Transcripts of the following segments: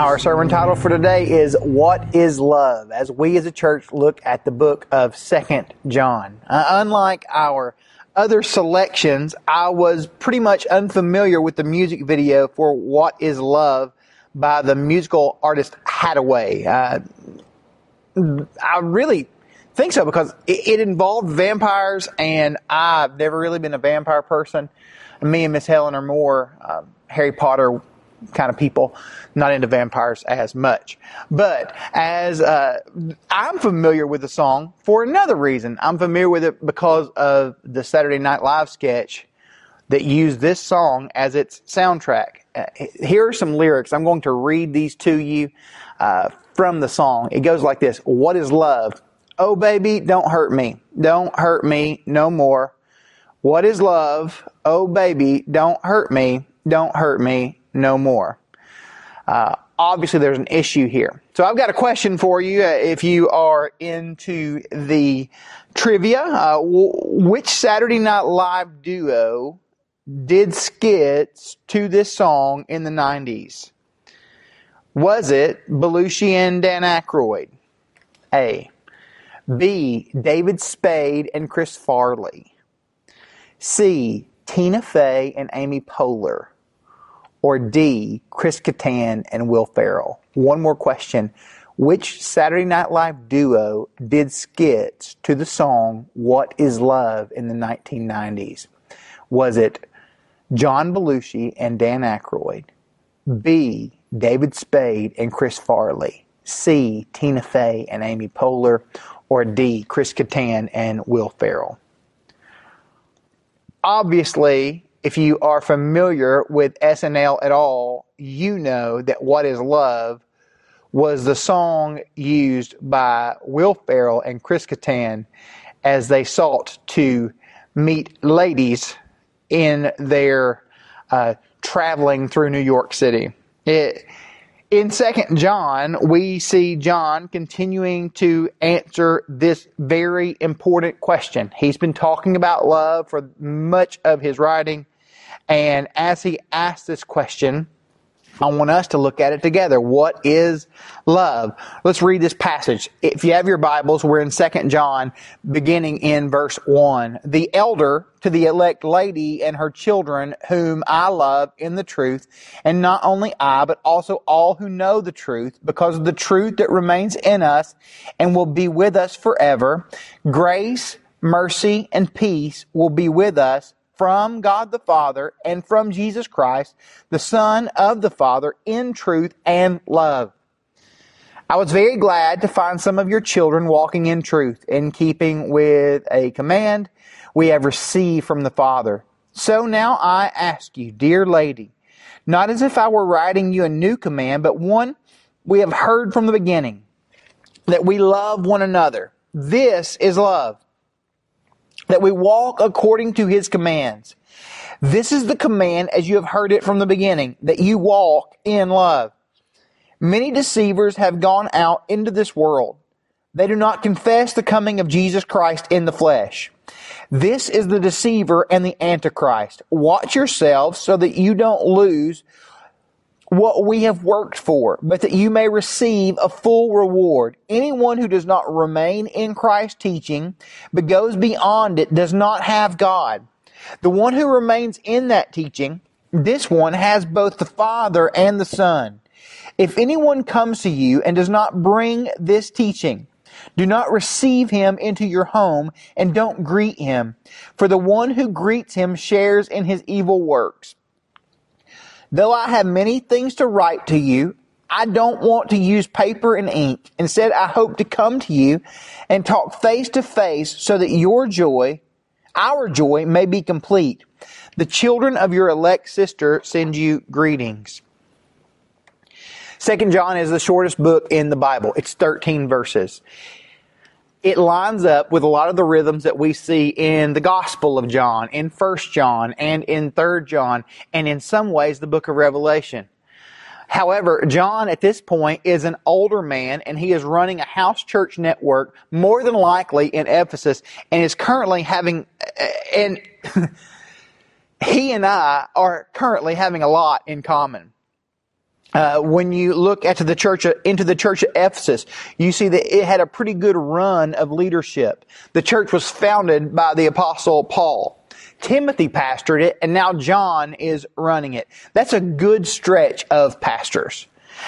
Our sermon title for today is What is Love? As we as a church look at the book of Second John. Uh, unlike our other selections, I was pretty much unfamiliar with the music video for What is Love by the musical artist Haddaway. Uh, I really think so because it, it, involved vampires, and I've never really been a vampire person. Me and Miss Helen are more uh, Harry Potter kind of people, not into vampires as much. But as uh, I'm familiar with the song for another reason, I'm familiar with it because of the Saturday Night Live sketch that used this song as its soundtrack. Uh, here are some lyrics. I'm going to read these to you uh, from the song. It goes like this What is love? Oh, baby, don't hurt me. Don't hurt me no more. What is love? Oh, baby, don't hurt me. Don't hurt me no more. Uh, obviously, there's an issue here. So I've got a question for you. Uh, if you are into the trivia, uh, w- which Saturday Night Live duo did skits to this song in the 90s? Was it Belushi and Dan Aykroyd? A. B. David Spade and Chris Farley. C. Tina Fey and Amy Poehler. Or D, Chris Kattan and Will Ferrell? One more question. Which Saturday Night Live duo did skits to the song What is Love in the 1990s? Was it John Belushi and Dan Aykroyd? B, David Spade and Chris Farley? C, Tina Fey and Amy Poehler? Or D, Chris Kattan and Will Ferrell? Obviously, if you are familiar with SNL at all, you know that What is Love was the song used by Will Ferrell and Chris Kattan as they sought to meet ladies in their uh, traveling through New York City. It, in Second John, we see John continuing to answer this very important question. He's been talking about love for much of his writing. And as he asks this question, I want us to look at it together. What is love? Let's read this passage. If you have your Bibles, we're in 2 John, beginning in verse 1. The elder to the elect lady and her children, whom I love in the truth, and not only I, but also all who know the truth, because of the truth that remains in us and will be with us forever. Grace, mercy, and peace will be with us from God the Father and from Jesus Christ, the Son of the Father, in truth and love. I was very glad to find some of your children walking in truth, in keeping with a command we have received from the Father. So now I ask you, dear lady, not as if I were writing you a new command, but one we have heard from the beginning, that we love one another. This is love that we walk according to his commands. This is the command as you have heard it from the beginning, that you walk in love. Many deceivers have gone out into this world. They do not confess the coming of Jesus Christ in the flesh. This is the deceiver and the antichrist. Watch yourselves so that you don't lose what we have worked for, but that you may receive a full reward. Anyone who does not remain in Christ's teaching, but goes beyond it, does not have God. The one who remains in that teaching, this one has both the Father and the Son. If anyone comes to you and does not bring this teaching, do not receive him into your home and don't greet him, for the one who greets him shares in his evil works. Though I have many things to write to you, I don't want to use paper and ink. Instead, I hope to come to you and talk face to face so that your joy, our joy, may be complete. The children of your elect sister send you greetings. Second John is the shortest book in the Bible. It's 13 verses it lines up with a lot of the rhythms that we see in the Gospel of John, in First John, and in Third John, and in some ways the book of Revelation. However, John at this point is an older man and he is running a house church network more than likely in Ephesus and is currently having, and he and I are currently having a lot in common. Uh, when you look at the church into the church of Ephesus, you see that it had a pretty good run of leadership. The church was founded by the apostle Paul. Timothy pastored it, and now John is running it. That's a good stretch of pastors.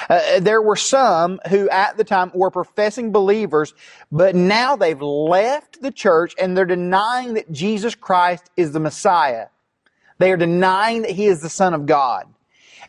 Uh, there were some who at the time were professing believers, but now they've left the church and they're denying that Jesus Christ is the Messiah. They are denying that He is the Son of God.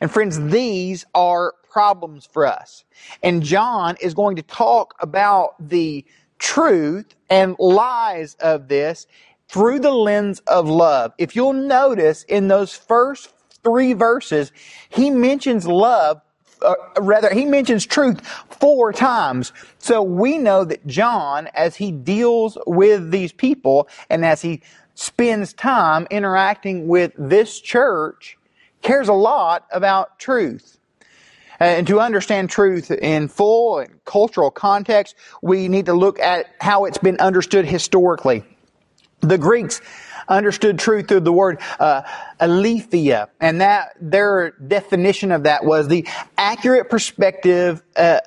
And friends, these are problems for us. And John is going to talk about the truth and lies of this through the lens of love. If you'll notice in those first three verses, he mentions love, uh, rather, he mentions truth four times. So we know that John, as he deals with these people and as he spends time interacting with this church, cares a lot about truth. And to understand truth in full and cultural context, we need to look at how it's been understood historically. The Greeks understood truth through the word uh, aletheia, and that their definition of that was the accurate perspective uh,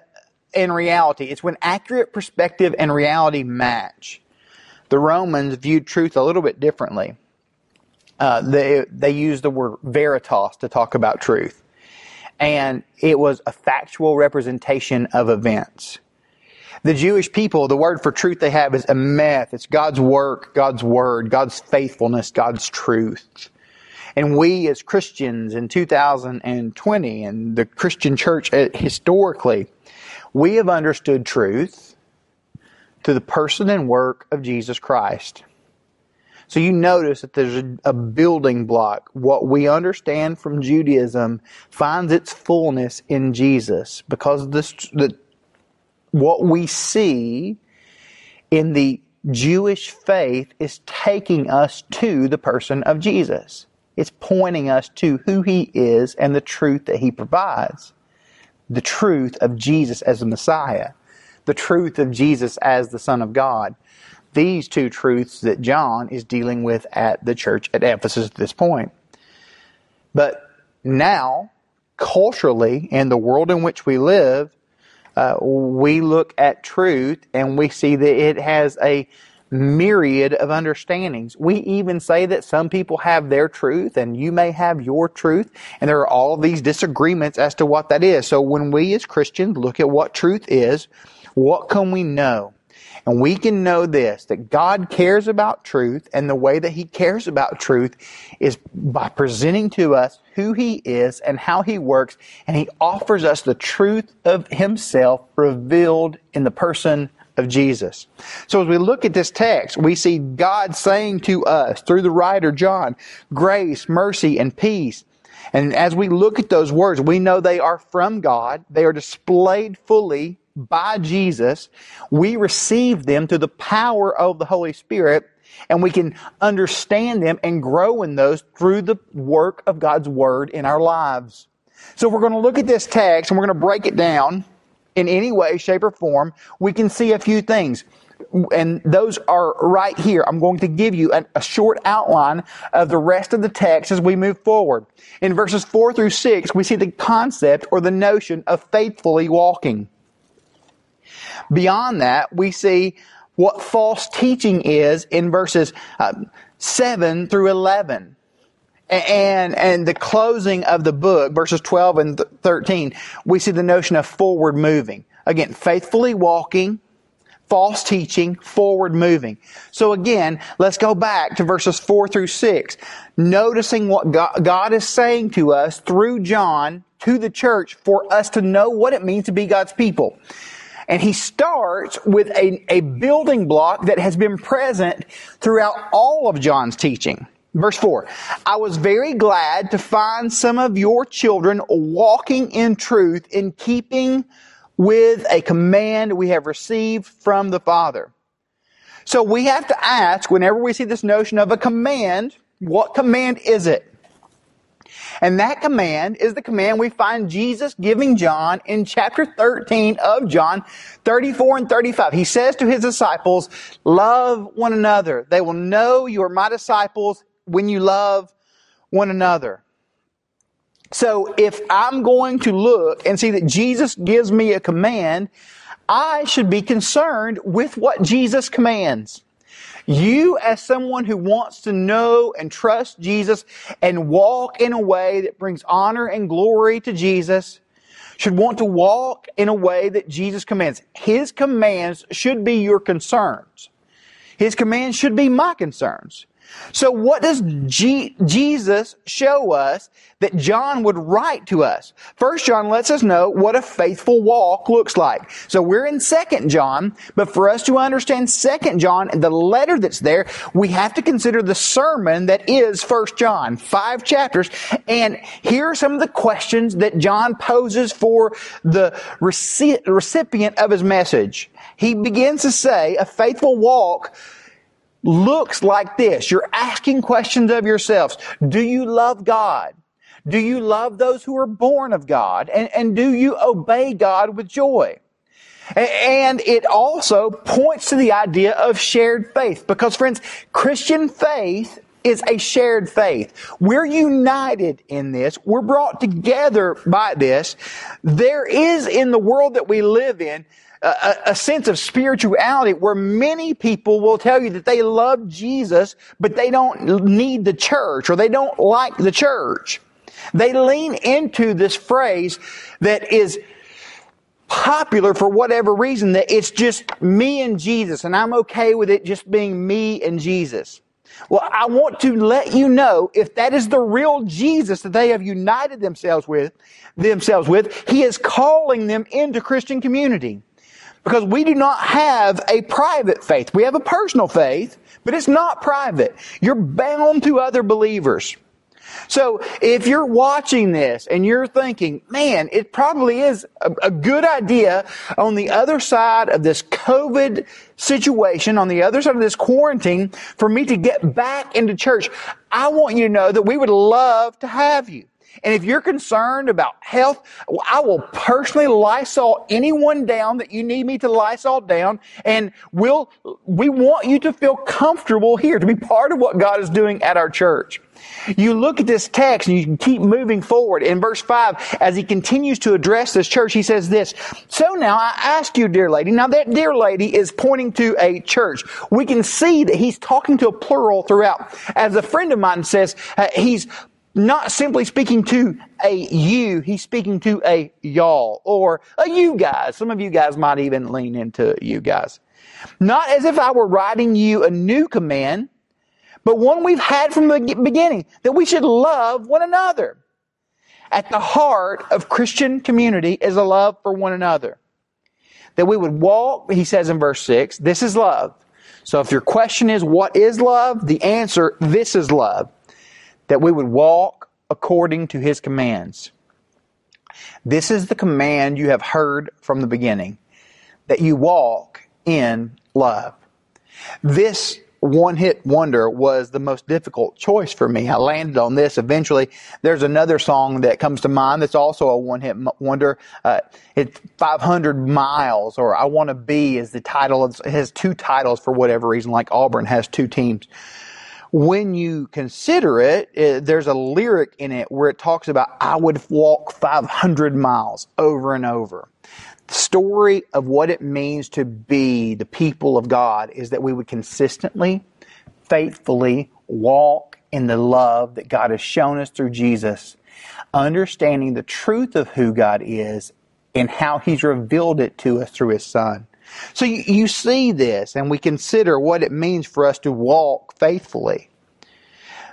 in reality. It's when accurate perspective and reality match. The Romans viewed truth a little bit differently. Uh, they they used the word veritas to talk about truth, and it was a factual representation of events. The Jewish people, the word for truth they have is a emeth. It's God's work, God's word, God's faithfulness, God's truth. And we as Christians in 2020 and the Christian church uh, historically, we have understood truth through the person and work of Jesus Christ. So you notice that there's a, a, building block. What we understand from Judaism finds its fullness in Jesus because this, the, what we see in the Jewish faith is taking us to the person of Jesus. It's pointing us to who he is and the truth that he provides. The truth of Jesus as the Messiah. The truth of Jesus as the Son of God. These two truths that John is dealing with at the church at Ephesus at this point. But now, culturally, in the world in which we live, uh, we look at truth and we see that it has a myriad of understandings. We even say that some people have their truth and you may have your truth, and there are all of these disagreements as to what that is. So when we as Christians look at what truth is, what can we know? And we can know this, that God cares about truth, and the way that He cares about truth is by presenting to us who He is and how He works, and He offers us the truth of Himself revealed in the person of Jesus. So as we look at this text, we see God saying to us through the writer John, grace, mercy, and peace. And as we look at those words, we know they are from God. They are displayed fully by Jesus. We receive them through the power of the Holy Spirit, and we can understand them and grow in those through the work of God's Word in our lives. So we're going to look at this text and we're going to break it down in any way, shape, or form. We can see a few things. And those are right here. I'm going to give you a, a short outline of the rest of the text as we move forward. In verses 4 through 6, we see the concept or the notion of faithfully walking. Beyond that, we see what false teaching is in verses uh, 7 through 11. And, and the closing of the book, verses 12 and 13, we see the notion of forward moving. Again, faithfully walking, false teaching, forward moving. So again, let's go back to verses 4 through 6. Noticing what God is saying to us through John to the church for us to know what it means to be God's people. And he starts with a, a building block that has been present throughout all of John's teaching. Verse 4 I was very glad to find some of your children walking in truth in keeping with a command we have received from the Father. So we have to ask whenever we see this notion of a command, what command is it? And that command is the command we find Jesus giving John in chapter 13 of John 34 and 35. He says to his disciples, love one another. They will know you are my disciples when you love one another. So if I'm going to look and see that Jesus gives me a command, I should be concerned with what Jesus commands. You, as someone who wants to know and trust Jesus and walk in a way that brings honor and glory to Jesus, should want to walk in a way that Jesus commands. His commands should be your concerns. His commands should be my concerns. So what does G- Jesus show us that John would write to us? First John lets us know what a faithful walk looks like. So we're in Second John, but for us to understand Second John and the letter that's there, we have to consider the sermon that is First John, five chapters. And here are some of the questions that John poses for the recipient of his message. He begins to say, a faithful walk looks like this. You're asking questions of yourselves. Do you love God? Do you love those who are born of God? And, and do you obey God with joy? And it also points to the idea of shared faith. Because friends, Christian faith is a shared faith. We're united in this. We're brought together by this. There is in the world that we live in a, a, sense of spirituality where many people will tell you that they love Jesus, but they don't need the church or they don't like the church. They lean into this phrase that is popular for whatever reason that it's just me and Jesus and I'm okay with it just being me and Jesus. Well, I want to let you know if that is the real Jesus that they have united themselves with, themselves with, He is calling them into Christian community. Because we do not have a private faith. We have a personal faith, but it's not private. You're bound to other believers. So if you're watching this and you're thinking, man, it probably is a, a, good idea on the other side of this COVID situation, on the other side of this quarantine, for me to get back into church, I want you to know that we would love to have you. And if you're concerned about health, I will personally Lysol anyone down that you need me to Lysol down. And we'll, we want you to feel comfortable here to be part of what God is doing at our church. You look at this text and you keep moving forward. In verse 5, as he continues to address this church, he says this, So now I ask you, dear lady, now that dear lady is pointing to a church. We can see that he's talking to a plural throughout. As a friend of mine says, uh, he's not simply speaking to a you, he's speaking to a y'all or a you guys. Some of you guys might even lean into you guys. Not as if I were writing you a new command, but one we've had from the beginning that we should love one another. At the heart of Christian community is a love for one another. That we would walk, he says in verse 6, this is love. So if your question is, what is love? The answer, this is love that we would walk according to his commands. This is the command you have heard from the beginning, that you walk in love. This one hit wonder was the most difficult choice for me. I landed on this eventually. There's another song that comes to mind that's also a one hit wonder. Uh, it's 500 miles or I want to be is the title. It has two titles for whatever reason, like Auburn has two teams when you consider it, it, there's a lyric in it where it talks about, I would walk 500 miles over and over. The story of what it means to be the people of God is that we would consistently, faithfully walk in the love that God has shown us through Jesus, understanding the truth of who God is and how He's revealed it to us through His Son. So you, you see this and we consider what it means for us to walk faithfully.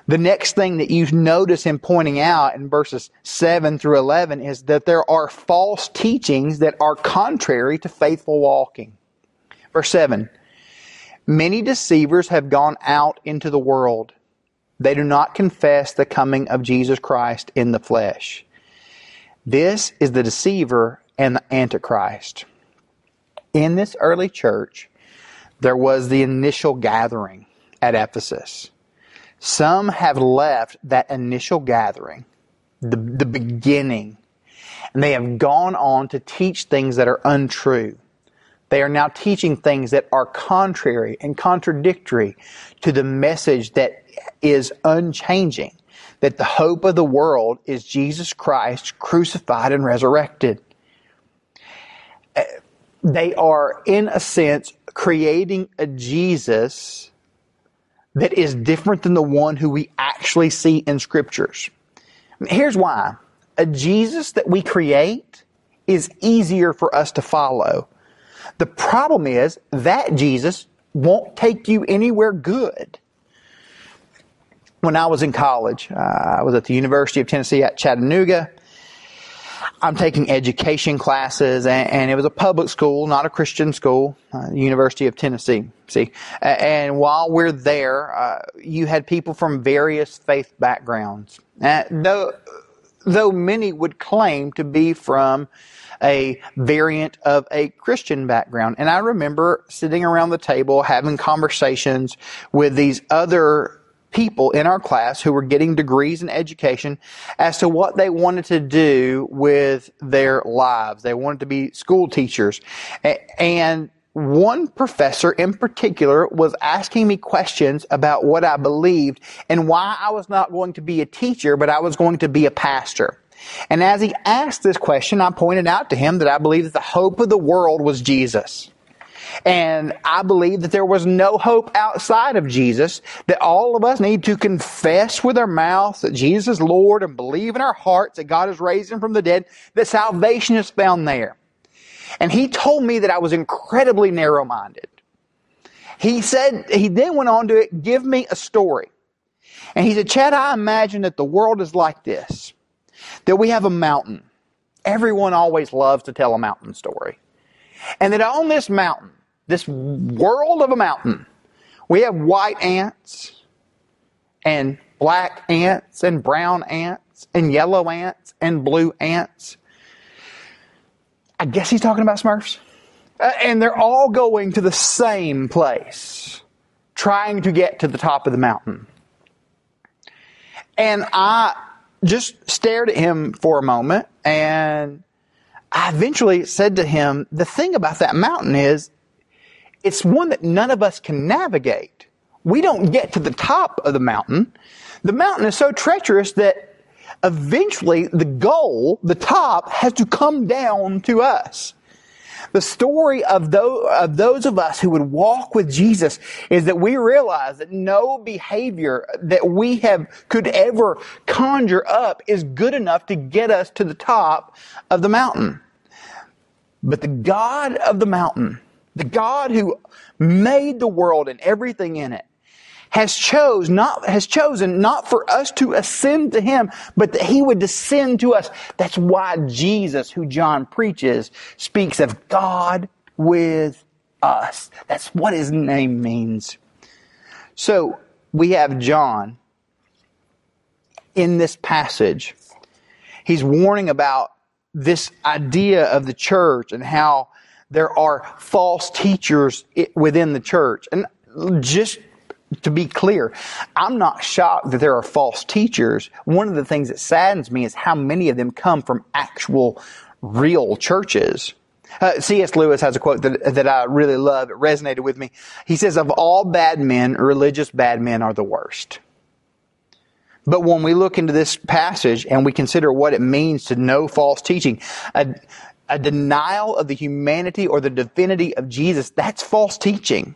The next thing that you notice him pointing out in verses 7 through 11 is that there are false teachings that are contrary to faithful walking. Verse 7 Many deceivers have gone out into the world. They do not confess the coming of Jesus Christ in the flesh. This is the deceiver and the antichrist in this early church, there was the initial gathering at Ephesus. Some have left that initial gathering, the, the beginning, and they have gone on to teach things that are untrue. They are now teaching things that are contrary and contradictory to the message that is unchanging that the hope of the world is Jesus Christ crucified and resurrected. They are, in a sense, creating a Jesus that is different than the one who we actually see in scriptures. Here's why. A Jesus that we create is easier for us to follow. The problem is that Jesus won't take you anywhere good. When I was in college, uh, I was at the University of Tennessee at Chattanooga. I'm taking education classes, and, and, it was a public school, not a Christian school, uh, University of Tennessee. See, and while we're there, uh, you had people from various faith backgrounds. Uh, though, though many would claim to be from a variant of a Christian background. And I remember sitting around the table having conversations with these other people in our class who were getting degrees in education as to what they wanted to do with their lives. They wanted to be school teachers. And one professor in particular was asking me questions about what I believed and why I was not going to be a teacher, but I was going to be a pastor. And as he asked this question, I pointed out to him that I believed that the hope of the world was Jesus. And I believe that there was no hope outside of Jesus, that all of us need to confess with our mouths that Jesus is Lord and believe in our hearts that God has raised him from the dead, that salvation is found there. And he told me that I was incredibly narrow minded. He said, he then went on to it, give me a story. And he said, Chad, I imagine that the world is like this that we have a mountain. Everyone always loves to tell a mountain story. And that on this mountain, this world of a mountain, we have white ants and black ants and brown ants and yellow ants and blue ants. I guess he's talking about Smurfs. Uh, and they're all going to the same place, trying to get to the top of the mountain. And I just stared at him for a moment and I eventually said to him, the thing about that mountain is it's one that none of us can navigate. We don't get to the top of the mountain. The mountain is so treacherous that eventually the goal, the top, has to come down to us. The story of those, of those of us who would walk with Jesus is that we realize that no behavior that we have, could ever conjure up is good enough to get us to the top of the mountain. But the God of the mountain, the God who made the world and everything in it, has chose not has chosen not for us to ascend to him but that he would descend to us. That's why jesus who john preaches speaks of god with us. That's what his name means. So we have john in this passage. He's warning about this idea of the church and how there are false teachers within the church and just to be clear, I'm not shocked that there are false teachers. One of the things that saddens me is how many of them come from actual real churches. Uh, C.S. Lewis has a quote that, that I really love. It resonated with me. He says, of all bad men, religious bad men are the worst. But when we look into this passage and we consider what it means to know false teaching, a, a denial of the humanity or the divinity of Jesus, that's false teaching.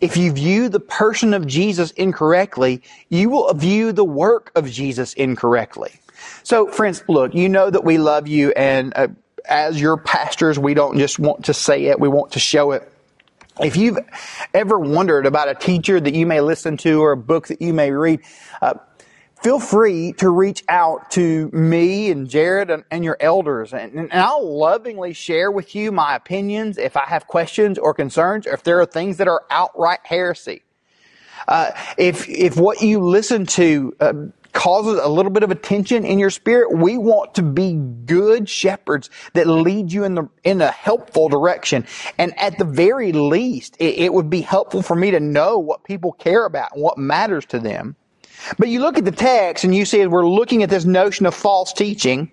If you view the person of Jesus incorrectly, you will view the work of Jesus incorrectly. So, friends, look, you know that we love you, and uh, as your pastors, we don't just want to say it, we want to show it. If you've ever wondered about a teacher that you may listen to or a book that you may read, uh, feel free to reach out to me and Jared and, and your elders, and, and, I'll lovingly share with you my opinions if I have questions or concerns, or if there are things that are outright heresy. Uh, if if what you listen to uh, causes a little bit of a tension in your spirit, we want to be good shepherds that lead you in the in a helpful direction. And at the very least, it, it would be helpful for me to know what people care about and what matters to them. But you look at the text and you see we're looking at this notion of false teaching.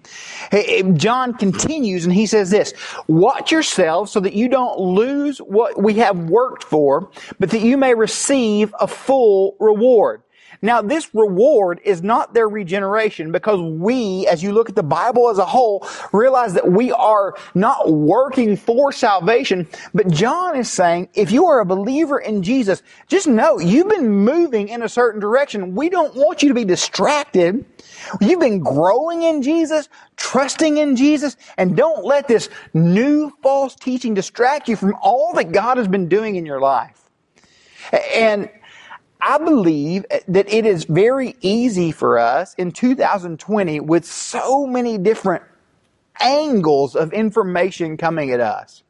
John continues and he says this, watch yourselves so that you don't lose what we have worked for, but that you may receive a full reward. Now, this reward is not their regeneration because we, as you look at the Bible as a whole, realize that we are not working for salvation. But John is saying, if you are a believer in Jesus, just know you've been moving in a certain direction. We don't want you to be distracted. You've been growing in Jesus, trusting in Jesus, and don't let this new false teaching distract you from all that God has been doing in your life. And I believe that it is very easy for us in 2020 with so many different angles of information coming at us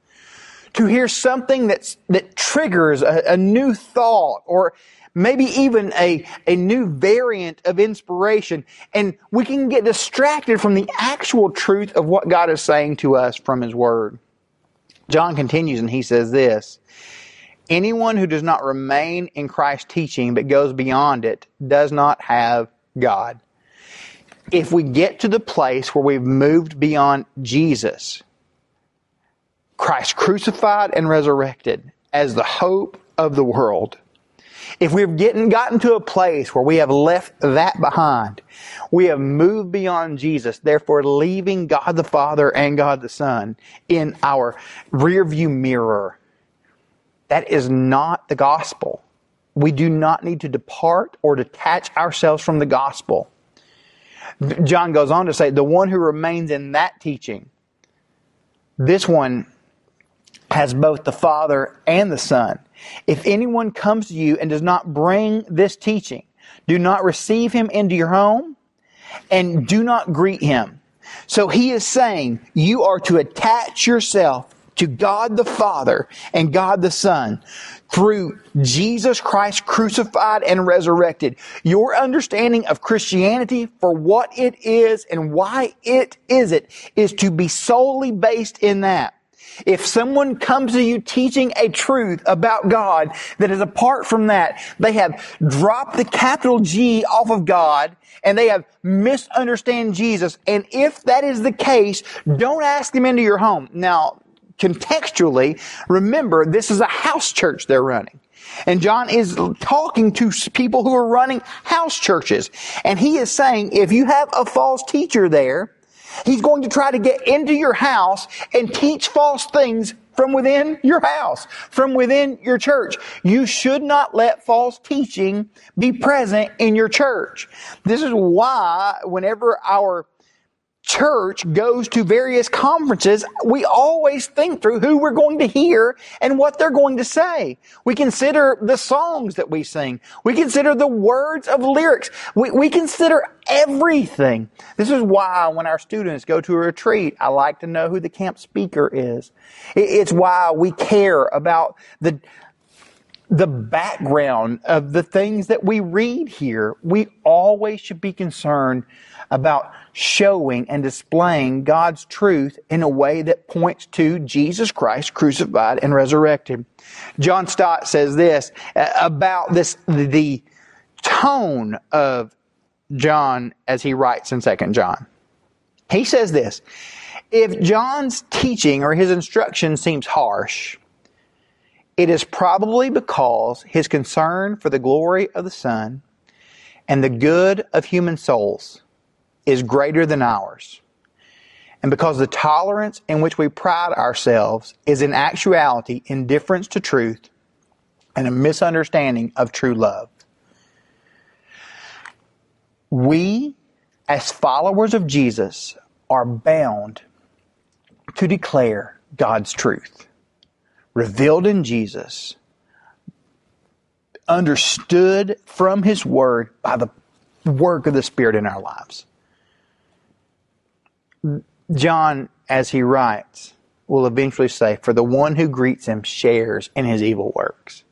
to hear something that's, that triggers a, a new thought or maybe even a, a new variant of inspiration. And we can get distracted from the actual truth of what God is saying to us from His Word. John continues and he says this Anyone who does not remain in Christ's teaching but goes beyond it does not have God. If we get to the place where we've moved beyond Jesus, Christ crucified and resurrected as the hope of the world, if we've getting, gotten to a place where we have left that behind, we have moved beyond Jesus, therefore leaving God the Father and God the Son in our rearview mirror, that is not the gospel. We do not need to depart or detach ourselves from the gospel. John goes on to say, the one who remains in that teaching, this one has both the Father and the Son. If anyone comes to you and does not bring this teaching, do not receive him into your home and do not greet him. So he is saying you are to attach yourself to God the Father and God the Son through Jesus Christ crucified and resurrected. Your understanding of Christianity for what it is and why it is it is to be solely based in that. If someone comes to you teaching a truth about God that is apart from that, they have dropped the capital G off of God and they have misunderstand Jesus. And if that is the case, don't ask them into your home. Now, contextually, remember this is a house church they're running. And John is talking to people who are running house churches. And he is saying, if you have a false teacher there, he's going to try to get into your house and teach false things from within your house, from within your church. You should not let false teaching be present in your church. This is why whenever our church goes to various conferences, we always think through who we're going to hear and what they're going to say. We consider the songs that we sing. We consider the words of lyrics. We, we consider everything. This is why when our students go to a retreat, I like to know who the camp speaker is. It's why we care about the, the background of the things that we read here. We always should be concerned about showing and displaying God's truth in a way that points to Jesus Christ crucified and resurrected. John Stott says this uh, about this, the tone of John as he writes in 2nd John. He says this, if John's teaching or his instruction seems harsh, it is probably because his concern for the glory of the Son and the good of human souls is greater than ours. And because the tolerance in which we pride ourselves is in actuality indifference to truth and a misunderstanding of true love. We, as followers of Jesus, are bound to declare God's truth, revealed in Jesus, understood from His Word by the work of the Spirit in our lives. John, as he writes, will eventually say, For the one who greets him shares in his evil works.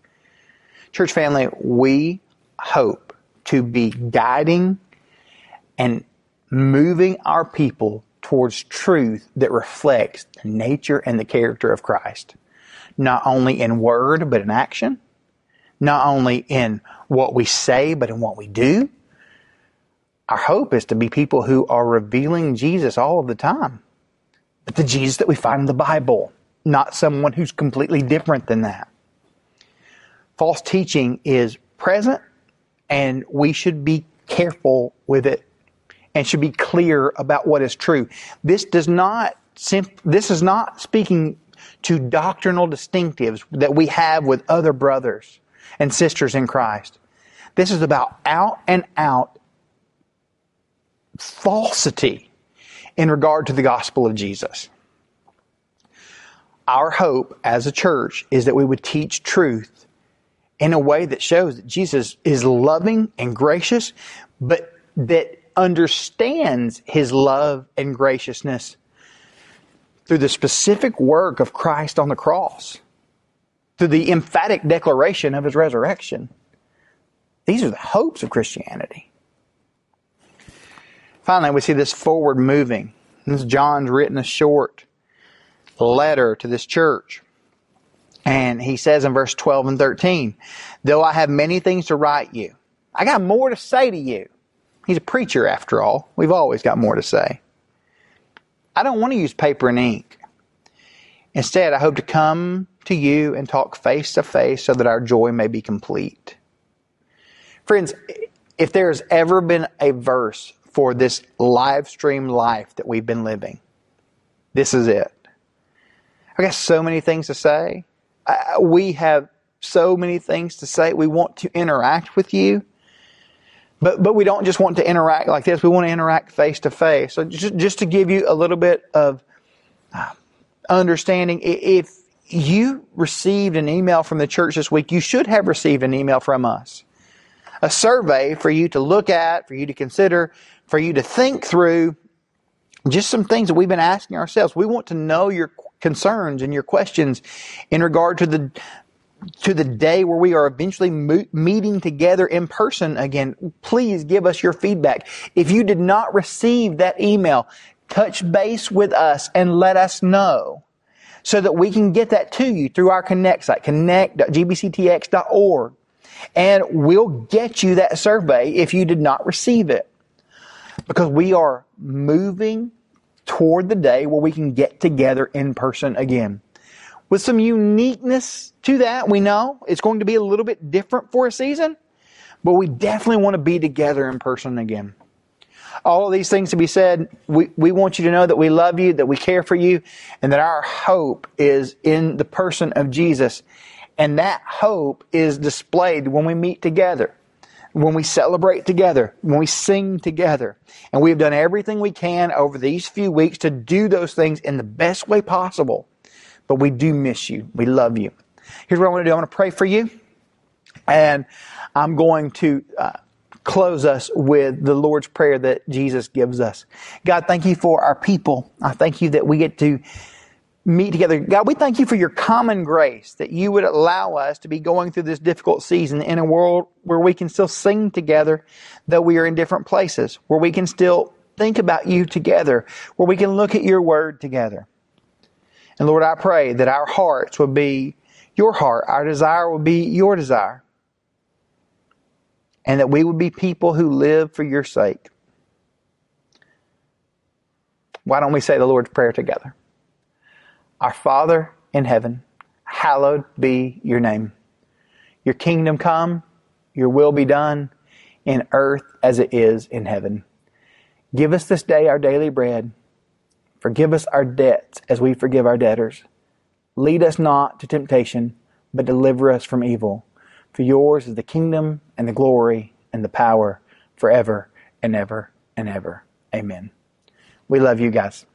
Church family, we hope to be guiding and moving our people towards truth that reflects the nature and the character of Christ. Not only in word, but in action. Not only in what we say, but in what we do our hope is to be people who are revealing Jesus all of the time. But the Jesus that we find in the Bible, not someone who's completely different than that. False teaching is present and we should be careful with it and should be clear about what is true. This does not this is not speaking to doctrinal distinctives that we have with other brothers and sisters in Christ. This is about out and out falsity in regard to the gospel of Jesus. Our hope as a church is that we would teach truth in a way that shows that Jesus is loving and gracious, but that understands his love and graciousness through the specific work of Christ on the cross, through the emphatic declaration of his resurrection. These are the hopes of Christianity. Finally, we see this forward moving. This John's written a short letter to this church. And he says in verse 12 and 13, Though I have many things to write you, I got more to say to you. He's a preacher after all. We've always got more to say. I don't want to use paper and ink. Instead, I hope to come to you and talk face to face so that our joy may be complete. Friends, if there's ever been a verse for this live stream life that we've been living, this is it. I got so many things to say. we have so many things to say. We want to interact with you. But, but we don't just want to interact like this. We want to interact face to face. So just, just to give you a little bit of uh, understanding, if you received an email from the church this week, you should have received an email from us. A survey for you to look at, for you to consider, for you to think through, just some things that we've been asking ourselves. We want to know your concerns and your questions in regard to the to the day where we are eventually meeting together in person again, please give us your feedback. If you did not receive that email, touch base with us and let us know so that we can get that to you through our Connect site, connect.gbctx.org. And we'll get you that survey if you did not receive it. Because we are moving toward the day where we can get together in person again with some uniqueness to that. We know it's going to be a little bit different for a season, but we definitely want to be together in person again. All of these things to be said, we, we want you to know that we love you, that we care for you, and that our hope is in the person of Jesus. And that hope is displayed when we meet together, when we celebrate together, when we sing together. And we have done everything we can over these few weeks to do those things in the best way possible but we do miss you. We love you. Here's what I want to do. I want to pray for you, and I'm going to uh, close us with the Lord's Prayer that Jesus gives us. God, thank you for our people. I thank you that we get to meet together. God, we thank you for your common grace that you would allow us to be going through this difficult season in a world where we can still sing together, though we are in different places, where we can still think about you together, where we can look at your word together. And Lord, I pray that our hearts would be your heart, our desire would be your desire, and that we would be people who live for your sake. Why don't we say the Lord's Prayer together? Our Father in heaven, hallowed be your name. Your kingdom come, your will be done in earth as it is in heaven. Give us this day our daily bread Forgive us our debts as we forgive our debtors. Lead us not to temptation, but deliver us from evil. For yours is the kingdom and the glory and the power forever and ever and ever. Amen. We love you guys.